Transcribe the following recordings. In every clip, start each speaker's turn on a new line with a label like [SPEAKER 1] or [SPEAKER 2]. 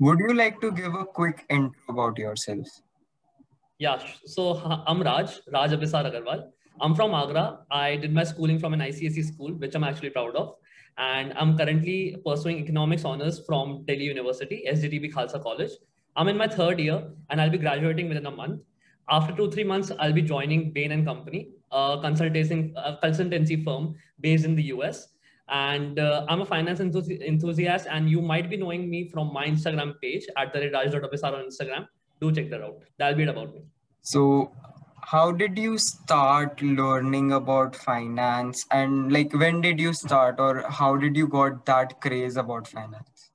[SPEAKER 1] Would you like to give a quick intro about yourself?
[SPEAKER 2] Yeah, so uh, I'm Raj, Raj Abhisar Agarwal. I'm from Agra. I did my schooling from an ICSE school, which I'm actually proud of. And I'm currently pursuing economics honors from Delhi University, SGTB Khalsa College. I'm in my third year and I'll be graduating within a month. After two, three months, I'll be joining Bain and Company, a consulting, a consultancy firm based in the US. And uh, I'm a finance enthusiast, and you might be knowing me from my Instagram page at the raj.abhisar on Instagram. Do check that out. That'll be it about me.
[SPEAKER 1] So, how did you start learning about finance and like when did you start or how did you got that craze about finance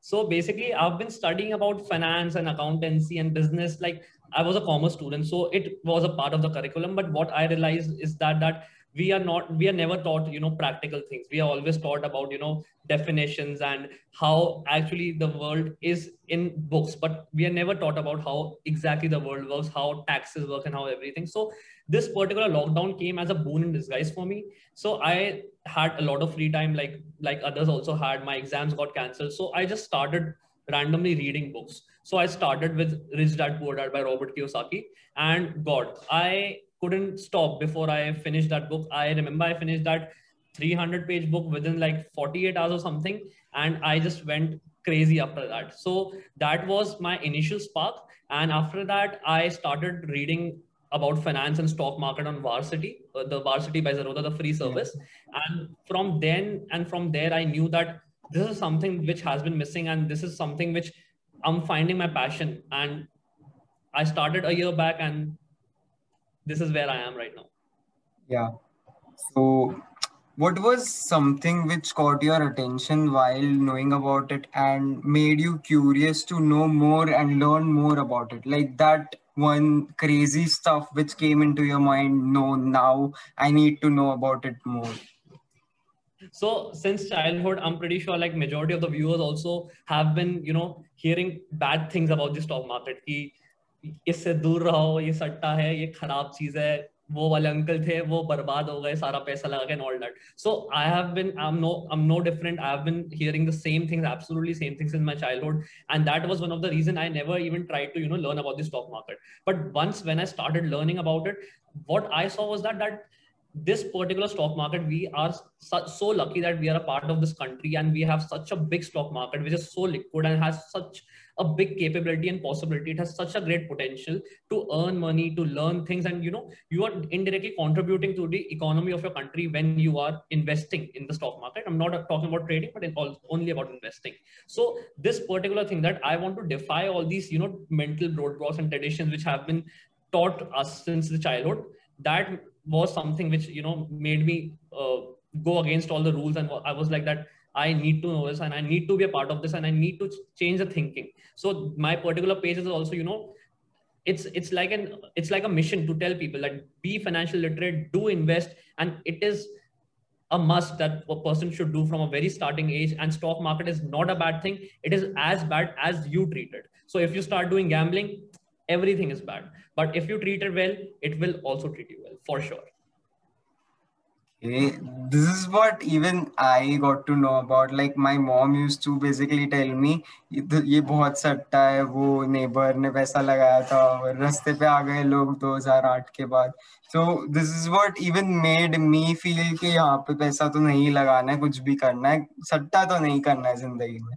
[SPEAKER 2] so basically i've been studying about finance and accountancy and business like i was a commerce student so it was a part of the curriculum but what i realized is that that we are not we are never taught you know practical things. We are always taught about you know definitions and how actually the world is in books but we are never taught about how exactly the world works how taxes work and how everything. So this particular lockdown came as a boon in disguise for me. So i had a lot of free time like like others also had. My exams got cancelled. So i just started randomly reading books. So i started with rich dad poor dad by robert kiyosaki. And god i couldn't stop before I finished that book. I remember I finished that 300 page book within like 48 hours or something. And I just went crazy after that. So that was my initial spark. And after that, I started reading about finance and stock market on Varsity, uh, the Varsity by Zerodha, the free service. And from then and from there, I knew that this is something which has been missing. And this is something which I'm finding my passion. And I started a year back and this is where I am right now.
[SPEAKER 1] Yeah. So, what was something which caught your attention while knowing about it and made you curious to know more and learn more about it? Like that one crazy stuff which came into your mind, no, now I need to know about it more.
[SPEAKER 2] So since childhood, I'm pretty sure like majority of the viewers also have been, you know, hearing bad things about the stock market. Ki इससे दूर रहो, ये सट्टा है, ये खराब चीज़ है, वो वाले अंकल थे, वो बर्बाद हो गए, सारा पैसा लगा के all that so I have been I am no I am no different I have been hearing the same things absolutely same things in my childhood and that was one of the reason I never even tried to you know learn about the stock market but once when I started learning about it what I saw was that that this particular stock market, we are so lucky that we are a part of this country and we have such a big stock market which is so liquid and has such a big capability and possibility. It has such a great potential to earn money, to learn things, and you know, you are indirectly contributing to the economy of your country when you are investing in the stock market. I'm not talking about trading, but only about investing. So this particular thing that I want to defy all these, you know, mental roadblocks and traditions which have been taught us since the childhood. That was something which you know made me uh, go against all the rules, and I was like that I need to know this and I need to be a part of this and I need to change the thinking. So my particular page is also, you know, it's it's like an it's like a mission to tell people that be financial literate, do invest, and it is a must that a person should do from a very starting age. And stock market is not a bad thing. It is as bad as you treat it. So if you start doing gambling, everything is bad. But if you treat it well, it will also treat you well for sure.
[SPEAKER 1] This is what even I got to know about. Like my mom used to basically tell me ये बहुत सट्टा है वो neighbour ने पैसा लगाया था और रास्ते पे आ गए लोग 2008 के बाद तो this is what even made me feel कि यहाँ पे पैसा तो नहीं लगाना है कुछ भी करना है सट्टा तो नहीं करना है ज़िंदगी में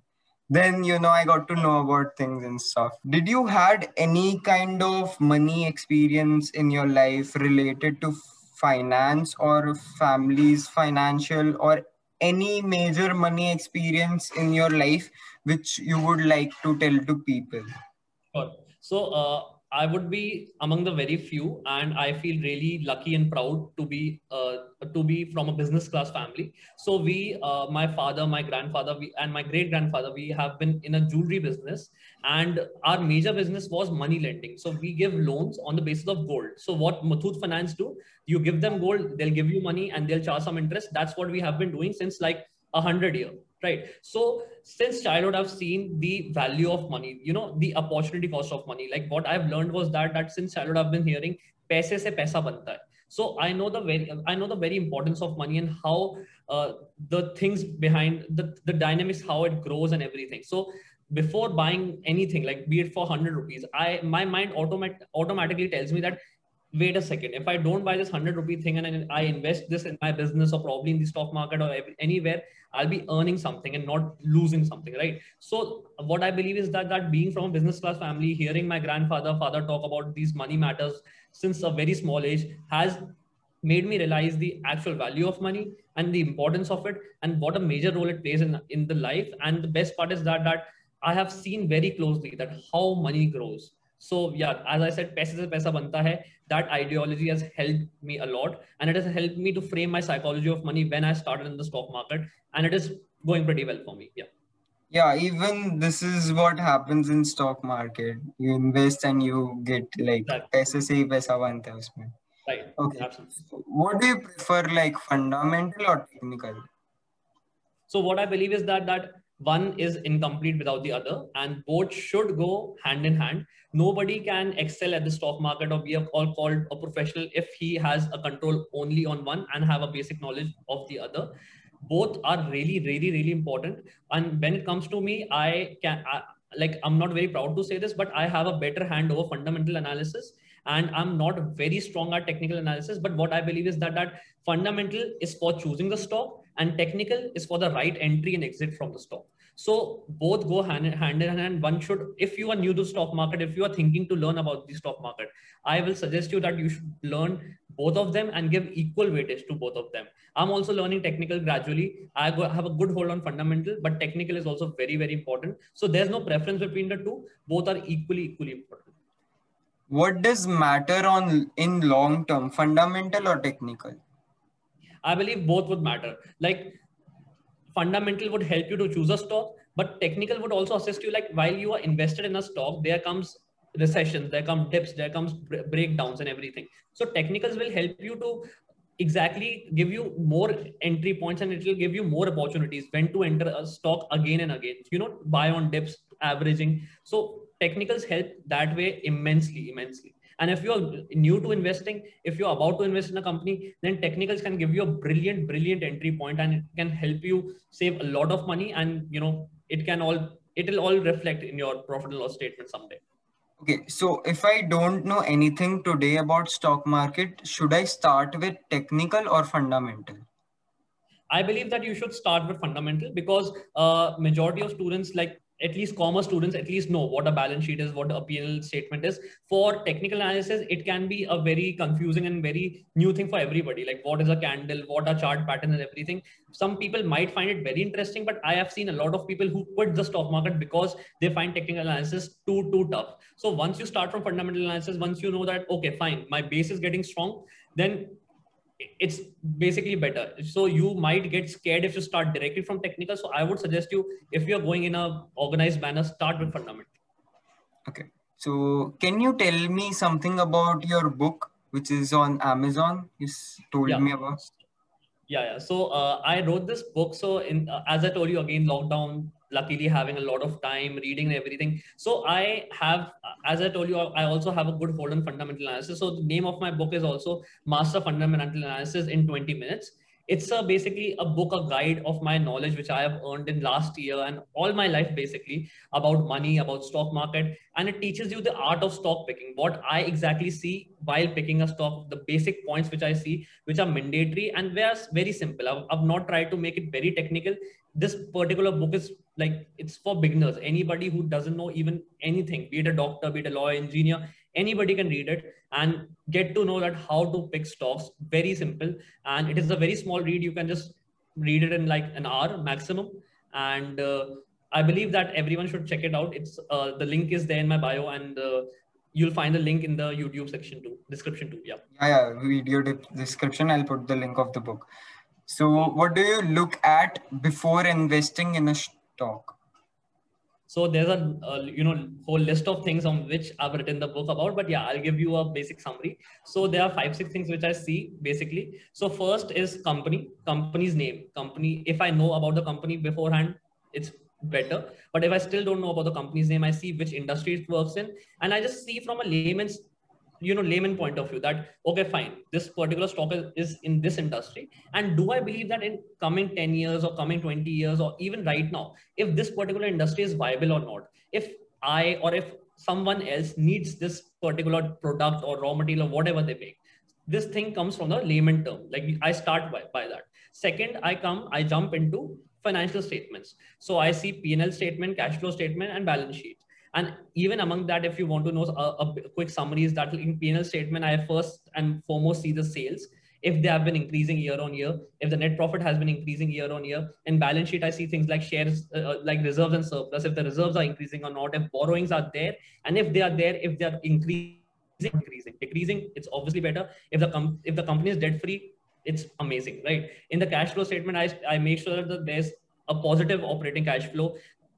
[SPEAKER 1] then you know i got to know about things and stuff did you had any kind of money experience in your life related to finance or family's financial or any major money experience in your life which you would like to tell to people
[SPEAKER 2] sure. so uh, I would be among the very few, and I feel really lucky and proud to be uh, to be from a business class family. So we, uh, my father, my grandfather, we, and my great grandfather, we have been in a jewelry business, and our major business was money lending. So we give loans on the basis of gold. So what Muthoot Finance do? You give them gold, they'll give you money, and they'll charge some interest. That's what we have been doing since like a hundred year right. So since childhood i've seen the value of money you know the opportunity cost of money. Like what i've learned was that that since childhood i've been hearing paise se paisa banta hai. So i know the very i know the very importance of money and how uh, the things behind the the dynamics how it grows and everything. So before buying anything, like be it for 100 rupees, I my mind automat- automatically tells me that wait a second. If i don't buy this 100 rupee thing and i invest this in my business or probably in the stock market or anywhere i'll be earning something and not losing something right? So what i believe is that that being from a business class family hearing my grandfather father talk about these money matters since a very small age has made me realize the actual value of money and the importance of it and what a major role it plays in in the life. And the best part is that that i have seen very closely that how money grows so yeah, as I said, paisa se paisa banta hai. That ideology has helped me a lot, and it has helped me to frame my psychology of money when I started in the stock market, and it is going pretty well for me. Yeah.
[SPEAKER 1] Yeah, even this is what happens in stock market. You invest and you get like paisa se paisa banta hai usme.
[SPEAKER 2] Right.
[SPEAKER 1] Okay. Absolutely. What do you prefer, like fundamental or technical?
[SPEAKER 2] So what I believe is that that one is incomplete without the other and both should go hand in hand. Nobody can excel at the stock market or be a, all called a professional if he has a control only on one and have a basic knowledge of the other. Both are really really really important. And when it comes to me i can I, like i'm not very proud to say this but i have a better hand over fundamental analysis and i'm not very strong at technical analysis. But what i believe is that that fundamental is for choosing the stock and technical is for the right entry and exit from the stock. So both go hand in hand in hand one should if you are new to stock market if you are thinking to learn about the stock market i will suggest you that you should learn both of them and give equal weightage to both of them. I'm also learning technical gradually. I have a good hold on fundamental but technical is also very very important. So there's no preference between the two. Both are equally equally important.
[SPEAKER 1] What does matter on in long term fundamental or technical
[SPEAKER 2] I believe both would matter. Like fundamental would help you to choose a stock, but technical would also assist you. Like while you are invested in a stock, there comes recessions, there come dips, there comes breakdowns and everything. So technicals will help you to exactly give you more entry points and it will give you more opportunities when to enter a stock again and again. You know, buy on dips, averaging. So technicals help that way immensely, immensely. And if you're new to investing, if you're about to invest in a company, then technicals can give you a brilliant, brilliant entry point and it can help you save a lot of money. And, you know, it can all, it will all reflect in your profit and loss statement someday.
[SPEAKER 1] Okay, so if I don't know anything today about stock market, should I start with technical or fundamental?
[SPEAKER 2] I believe that you should start with fundamental because uh, majority of students like at least commerce students at least know what a balance sheet is, what a P&L statement is. For technical analysis, it can be a very confusing and very new thing for everybody. Like what is a candle, what are chart pattern and everything. Some people might find it very interesting, but I have seen a lot of people who quit the stock market because they find technical analysis too, too tough. So once you start from fundamental analysis, once you know that, okay, fine, my base is getting strong, then it's basically better. So you might get scared if you start directly from technical. So I would suggest you, if you're going in a organized manner, start with fundamental.
[SPEAKER 1] Okay. So can you tell me something about your book, which is on Amazon? You told yeah. me about.
[SPEAKER 2] Yeah, yeah. So uh, I wrote this book. So in uh, as I told you again, lockdown luckily having a lot of time reading everything. So i have as i told you i also have a good hold on fundamental analysis. So the name of my book is also master fundamental analysis in 20 minutes it's a basically a book a guide of my knowledge which i have earned in last year and all my life basically about money about stock market. And it teaches you the art of stock picking what i exactly see while picking a stock the basic points which i see which are mandatory and very simple. I've, I've not tried to make it very technical. This particular book is like it's for beginners. Anybody who doesn't know even anything be it a doctor be it a lawyer engineer anybody can read it and get to know that how to pick stocks. Very simple. And it is a very small read. You can just read it in like an hour maximum. And uh, i believe that everyone should check it out. It's uh, the link is there in my bio and uh, you'll find the link in the youtube section too description too. Yeah.
[SPEAKER 1] Yeah, yeah. Video description. I'll put the link of the book. So what do you look at before investing in a stock
[SPEAKER 2] so there's a, you know whole list of things on which I've written the book about. But yeah, I'll give you a basic summary. So there are five six things which I see basically. So first is company, company's name, company. If I know about the company beforehand, it's better. But if I still don't know about the company's name, I see which industry it works in, and I just see from a layman's you know layman point of view that okay fine this particular stock is, is in this industry. And do i believe that in coming 10 years or coming 20 years or even right now if this particular industry is viable or not if i or if someone else needs this particular product or raw material or whatever they make this thing comes from the layman term. Like i start by, by that. Second i come i jump into financial statements. So i see p&l statement cash flow statement and balance sheet and even among that, if you want to know a, a quick summary is that in P&L statement, I first and foremost see the sales. If they have been increasing year on year, if the net profit has been increasing year on year, in balance sheet, I see things like shares, uh, uh, like reserves and surplus, if the reserves are increasing or not, if borrowings are there, and if they are there, if they are increasing, increasing, decreasing, it's obviously better. If the com- if the company is debt free, it's amazing, right? In the cash flow statement, I, I make sure that there's a positive operating cash flow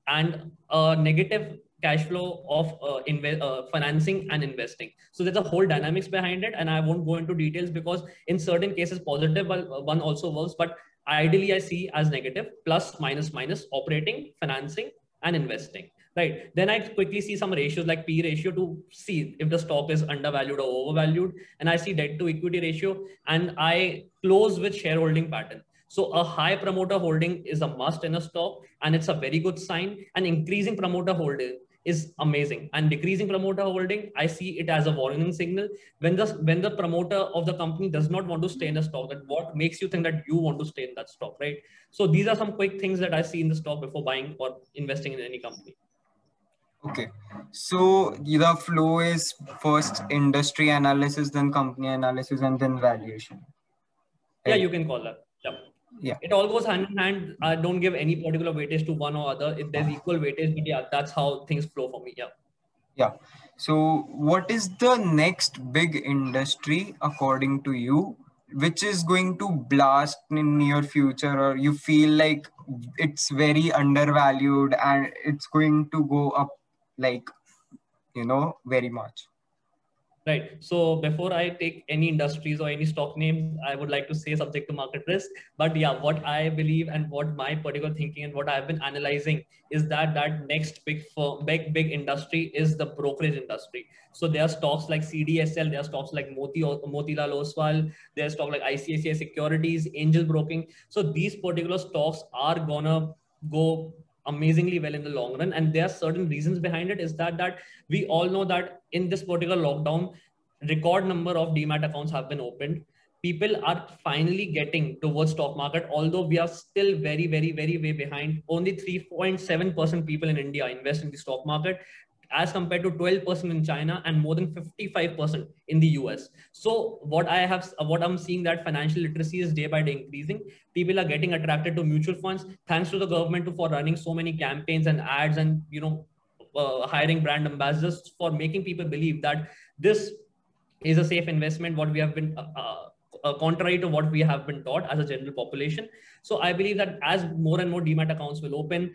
[SPEAKER 2] and a negative cash flow of uh, uh, financing and investing. So there's a whole dynamics behind it, and I won't go into details because in certain cases positive one also works, but ideally I see as negative plus minus minus operating, financing, and investing. Right. Then I quickly see some ratios like P ratio to see if the stock is undervalued or overvalued, and I see debt to equity ratio, and I close with shareholding pattern. So a high promoter holding is a must in a stock, and it's a very good sign. And increasing promoter holding is amazing. And decreasing promoter holding i see it as a warning signal. When the when the promoter of the company does not want to stay in the stock that what makes you think that you want to stay in that stock right? So these are some quick things that i see in the stock before buying or investing in any company.
[SPEAKER 1] Okay. So the flow is first industry analysis then company analysis and then valuation.
[SPEAKER 2] Yeah you can call that. Yeah
[SPEAKER 1] yeah.
[SPEAKER 2] It all goes hand in hand. I don't give any particular weightage to one or other. If there's uh-huh. equal weightage but yeah that's how things flow for me yeah.
[SPEAKER 1] Yeah. So what is the next big industry according to you which is going to blast in near future or you feel like it's very undervalued and it's going to go up like you know very much
[SPEAKER 2] Right. So before I take any industries or any stock names, I would like to say subject to market risk. But yeah, what I believe and what my particular thinking and what I've been analyzing is that that next big firm, big big industry is the brokerage industry. So there are stocks like CDSL, there are stocks like Moti Motilal Oswal, there's stock like ICICI Securities, Angel Broking. So these particular stocks are gonna go amazingly well in the long run. And there are certain reasons behind it is that that we all know that in this particular lockdown record number of demat accounts have been opened. People are finally getting towards stock market although we are still very very very way behind. Only 3.7% people in india invest in the stock market as compared to 12% in China and more than 55% in the US. So what I have, what I'm seeing that financial literacy is day by day increasing. People are getting attracted to mutual funds thanks to the government for running so many campaigns and ads and you know uh, hiring brand ambassadors for making people believe that this is a safe investment. What we have been uh, uh, uh contrary to what we have been taught as a general population. So I believe that as more and more demat accounts will open,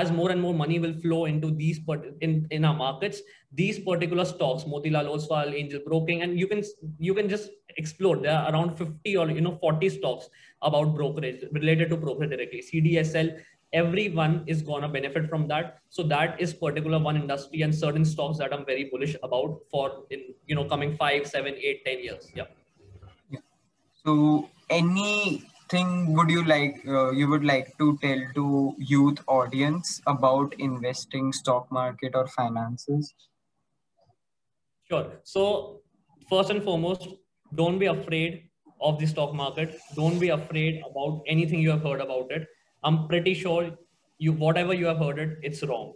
[SPEAKER 2] as more and more money will flow into these in, in our markets, these particular stocks, Motilal Oswal, Angel Broking, and you can you can just explore. There are around 50 or you know 40 stocks about brokerage related to brokerage directly. CDSL, everyone is gonna benefit from that. So that is particular one industry and certain stocks that I'm very bullish about for in you know coming five, seven, eight, ten years. Yeah.
[SPEAKER 1] yeah. So any thing would you like uh, you would like to tell to youth audience about investing stock market or finances?
[SPEAKER 2] Sure. So first and foremost don't be afraid of the stock market. Don't be afraid about anything you have heard about it. I'm pretty sure you whatever you have heard it it's wrong.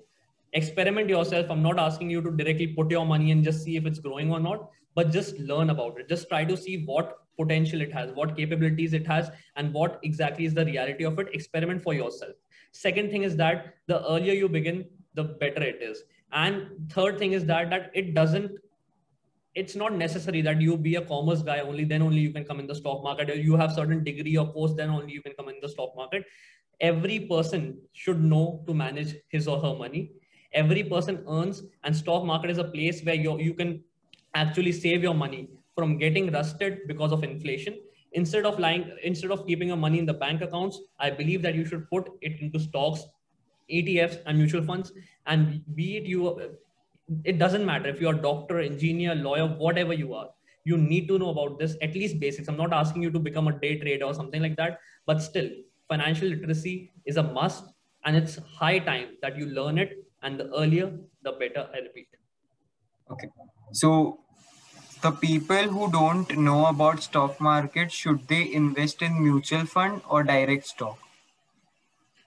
[SPEAKER 2] Experiment yourself. I'm not asking you to directly put your money and just see if it's growing or not but just learn about it. Just try to see what potential it has, what capabilities it has, and what exactly is the reality of it. Experiment for yourself. Second thing is that the earlier you begin, the better it is. And third thing is that that it doesn't it's not necessary that you be a commerce guy only then only you can come in the stock market or you have certain degree or course then only you can come in the stock market every person should know to manage his or her money every person earns and stock market is a place where you you can actually save your money from getting rusted because of inflation. Instead of lying, instead of keeping your money in the bank accounts, I believe that you should put it into stocks, ETFs, and mutual funds. And be it you, it doesn't matter if you're a doctor engineer lawyer whatever you are you need to know about this at least basics i'm not asking you to become a day trader or something like that but still financial literacy is a must and it's high time that you learn it and the earlier the better i repeat
[SPEAKER 1] okay so the people who don't know about stock market should they invest in mutual fund or direct stock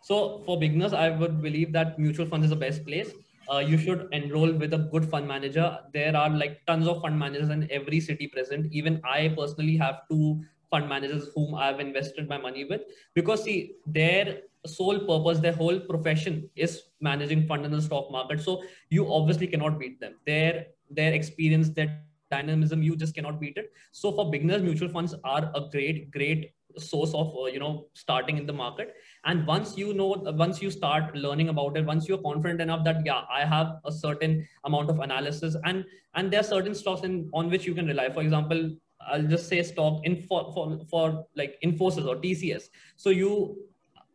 [SPEAKER 2] so for beginners i would believe that mutual funds is the best place uh, you should enroll with a good fund manager. There are like tons of fund managers in every city present. Even I personally have two fund managers whom I've invested my money with because see their sole purpose, their whole profession is managing fund in the stock market. So you obviously cannot beat them. Their their experience, their dynamism, you just cannot beat it. So for beginners, mutual funds are a great, great source of uh, you know starting in the market. And once you know once you start learning about it once you're confident enough that yeah i have a certain amount of analysis and and there are certain stocks in on which you can rely. For example i'll just say stock in for for, for like infosys or tcs so you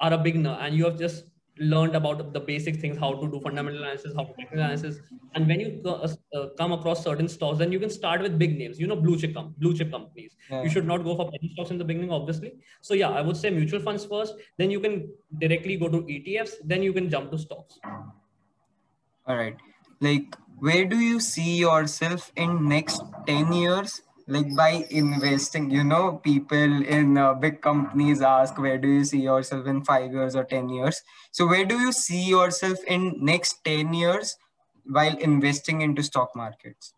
[SPEAKER 2] are a beginner and you have just learned about the basic things, how to do fundamental analysis, how to technical analysis. And when you uh, uh, come across certain stocks, then you can start with big names, you know, blue chip, com- blue chip companies. Yeah. You should not go for penny stocks in the beginning, obviously. So yeah, I would say mutual funds first, then you can directly go to ETFs, then you can jump to stocks.
[SPEAKER 1] All right. Like, where do you see yourself in next 10 years like by investing you know people in uh, big companies ask where do you see yourself in 5 years or 10 years so where do you see yourself in next 10 years while investing into stock markets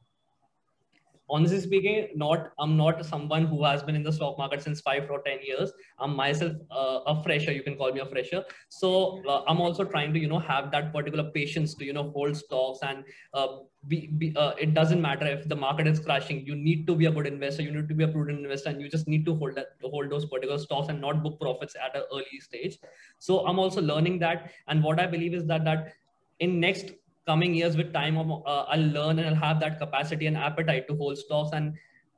[SPEAKER 2] honestly speaking, not I'm not someone who has been in the stock market since five or ten years. I'm myself uh, a fresher. You can call me a fresher. So uh, I'm also trying to you know have that particular patience to you know hold stocks and uh, be, be uh, it doesn't matter if the market is crashing. You need to be a good investor. You need to be a prudent investor, and you just need to hold that hold those particular stocks and not book profits at an early stage. So I'm also learning that, and what I believe is that that in next coming years with time uh, i'll learn and i'll have that capacity and appetite to hold stocks and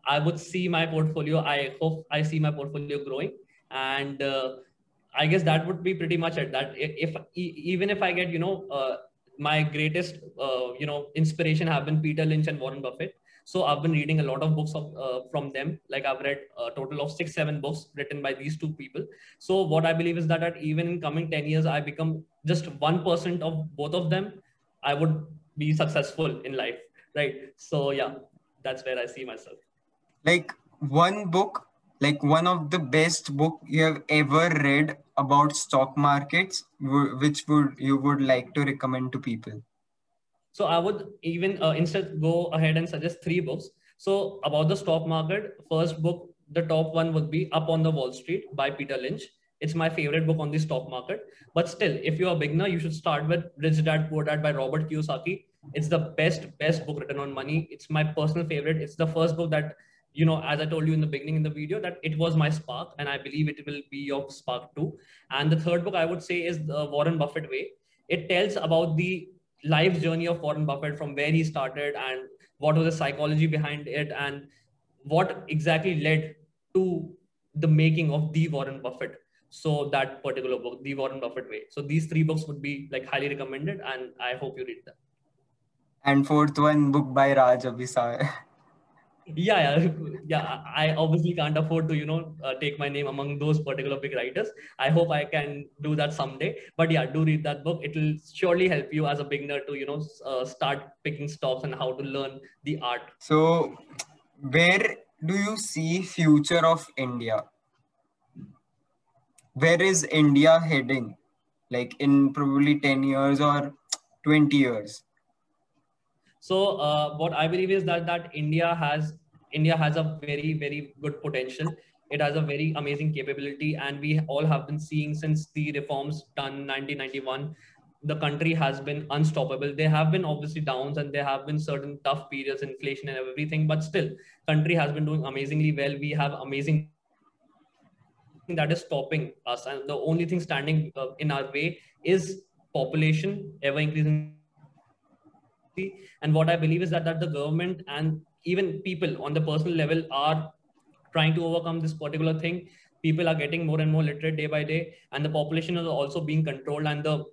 [SPEAKER 2] i would see my portfolio i hope i see my portfolio growing and uh, i guess that would be pretty much it that if, even if i get you know uh, my greatest uh, you know inspiration have been peter lynch and warren buffett so i've been reading a lot of books of, uh, from them like i've read a total of six seven books written by these two people so what i believe is that, that even in coming 10 years i become just 1% of both of them I would be successful in life, right? So yeah, that's where I see myself.
[SPEAKER 1] Like one book, like one of the best book you have ever read about stock markets, which would you would like to recommend to people?
[SPEAKER 2] So I would even uh, instead go ahead and suggest three books. So about the stock market, first book, the top one would be Up on the Wall Street by Peter Lynch. It's my favorite book on the stock market. But still, if you're a beginner, you should start with Rich Dad Poor Dad by Robert Kiyosaki. It's the best, best book written on money. It's my personal favorite. It's the first book that, you know, as I told you in the beginning in the video, that it was my spark, and I believe it will be your spark too. And the third book I would say is the Warren Buffett Way. It tells about the life journey of Warren Buffett from where he started and what was the psychology behind it and what exactly led to the making of the Warren Buffett so that particular book, The Warren Buffett Way. So these three books would be like highly recommended, and I hope you read them.
[SPEAKER 1] And fourth one, book by Raj Abhisar.
[SPEAKER 2] yeah, yeah, yeah. I obviously can't afford to, you know, uh, take my name among those particular big writers. I hope I can do that someday. But yeah, do read that book. It will surely help you as a beginner to, you know, uh, start picking stocks and how to learn the art.
[SPEAKER 1] So, where do you see future of India? where is India heading? Like in probably 10 years or 20 years?
[SPEAKER 2] So uh, what I believe is that that India has India has a very very good potential. It has a very amazing capability, and we all have been seeing since the reforms done 1991 the country has been unstoppable there have been obviously downs and there have been certain tough periods inflation and everything but still country has been doing amazingly well we have amazing that is stopping us and the only thing standing uh, in our way is population ever increasing and what i believe is that that the government and even people on the personal level are trying to overcome this particular thing. People are getting more and more literate day by day and the population is also being controlled and the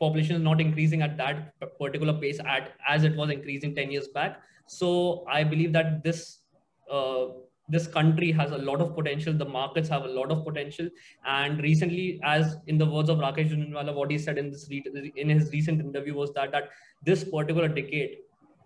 [SPEAKER 2] population is not increasing at that particular pace at as it was increasing 10 years back. So i believe that this uh, this country has a lot of potential the markets have a lot of potential. And recently as in the words of rakesh Jhunjhunwala, what he said in this in his recent interview was that that this particular decade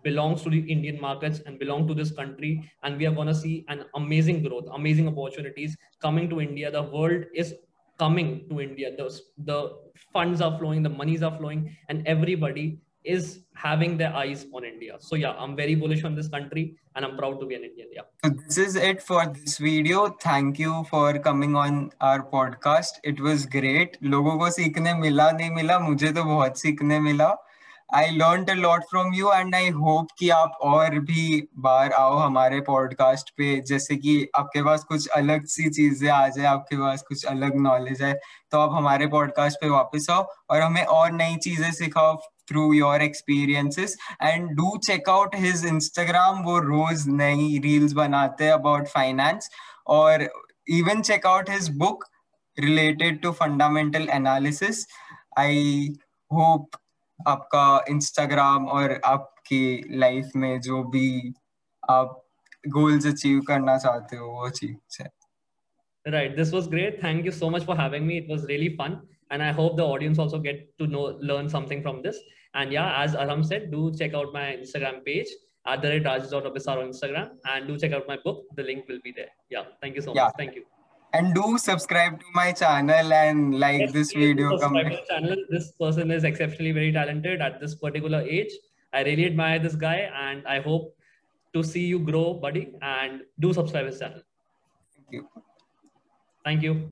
[SPEAKER 2] belongs to the indian markets and belong to this country. And we are going to see an amazing growth amazing opportunities coming to india. The world is coming to India. The, the funds are flowing, the monies are flowing, and everybody is having their eyes on India. So yeah, I'm very bullish on this country and I'm proud to be an Indian. Yeah.
[SPEAKER 1] So this is it for this video. Thank you for coming on our podcast. It was great. लोगों को सीखने मिला नहीं मिला मुझे तो बहुत सीखने मिला I learn a lot from you and I hope कि आप और भी बार आओ हमारे पॉडकास्ट पे जैसे कि आपके पास कुछ अलग सी चीज़ें आ जाए आपके पास कुछ अलग नॉलेज है तो आप हमारे पॉडकास्ट पे वापस आओ और हमें और नई चीज़ें सिखाओ through your experiences and do check out his instagram wo roz nayi reels banate hai about finance or even check out his book related to fundamental analysis i hope आपका इंस्टाग्राम और आपकी लाइफ में जो भी आप goals achieve करना चाहते हो वो चीज़ है
[SPEAKER 2] right this was great thank you so much for having me it was really fun and i hope the audience also get to know learn something from this. And yeah as aram said do check out my instagram page at the rate on instagram. And do check out my book. The link will be there. Yeah thank you so yeah. much thank you.
[SPEAKER 1] And do subscribe to my channel and like yes, this video
[SPEAKER 2] subscribe to channel. This person is exceptionally very talented at this particular age. I really admire this guy and i hope to see you grow buddy. And do subscribe his channel.
[SPEAKER 1] Thank you.
[SPEAKER 2] Thank you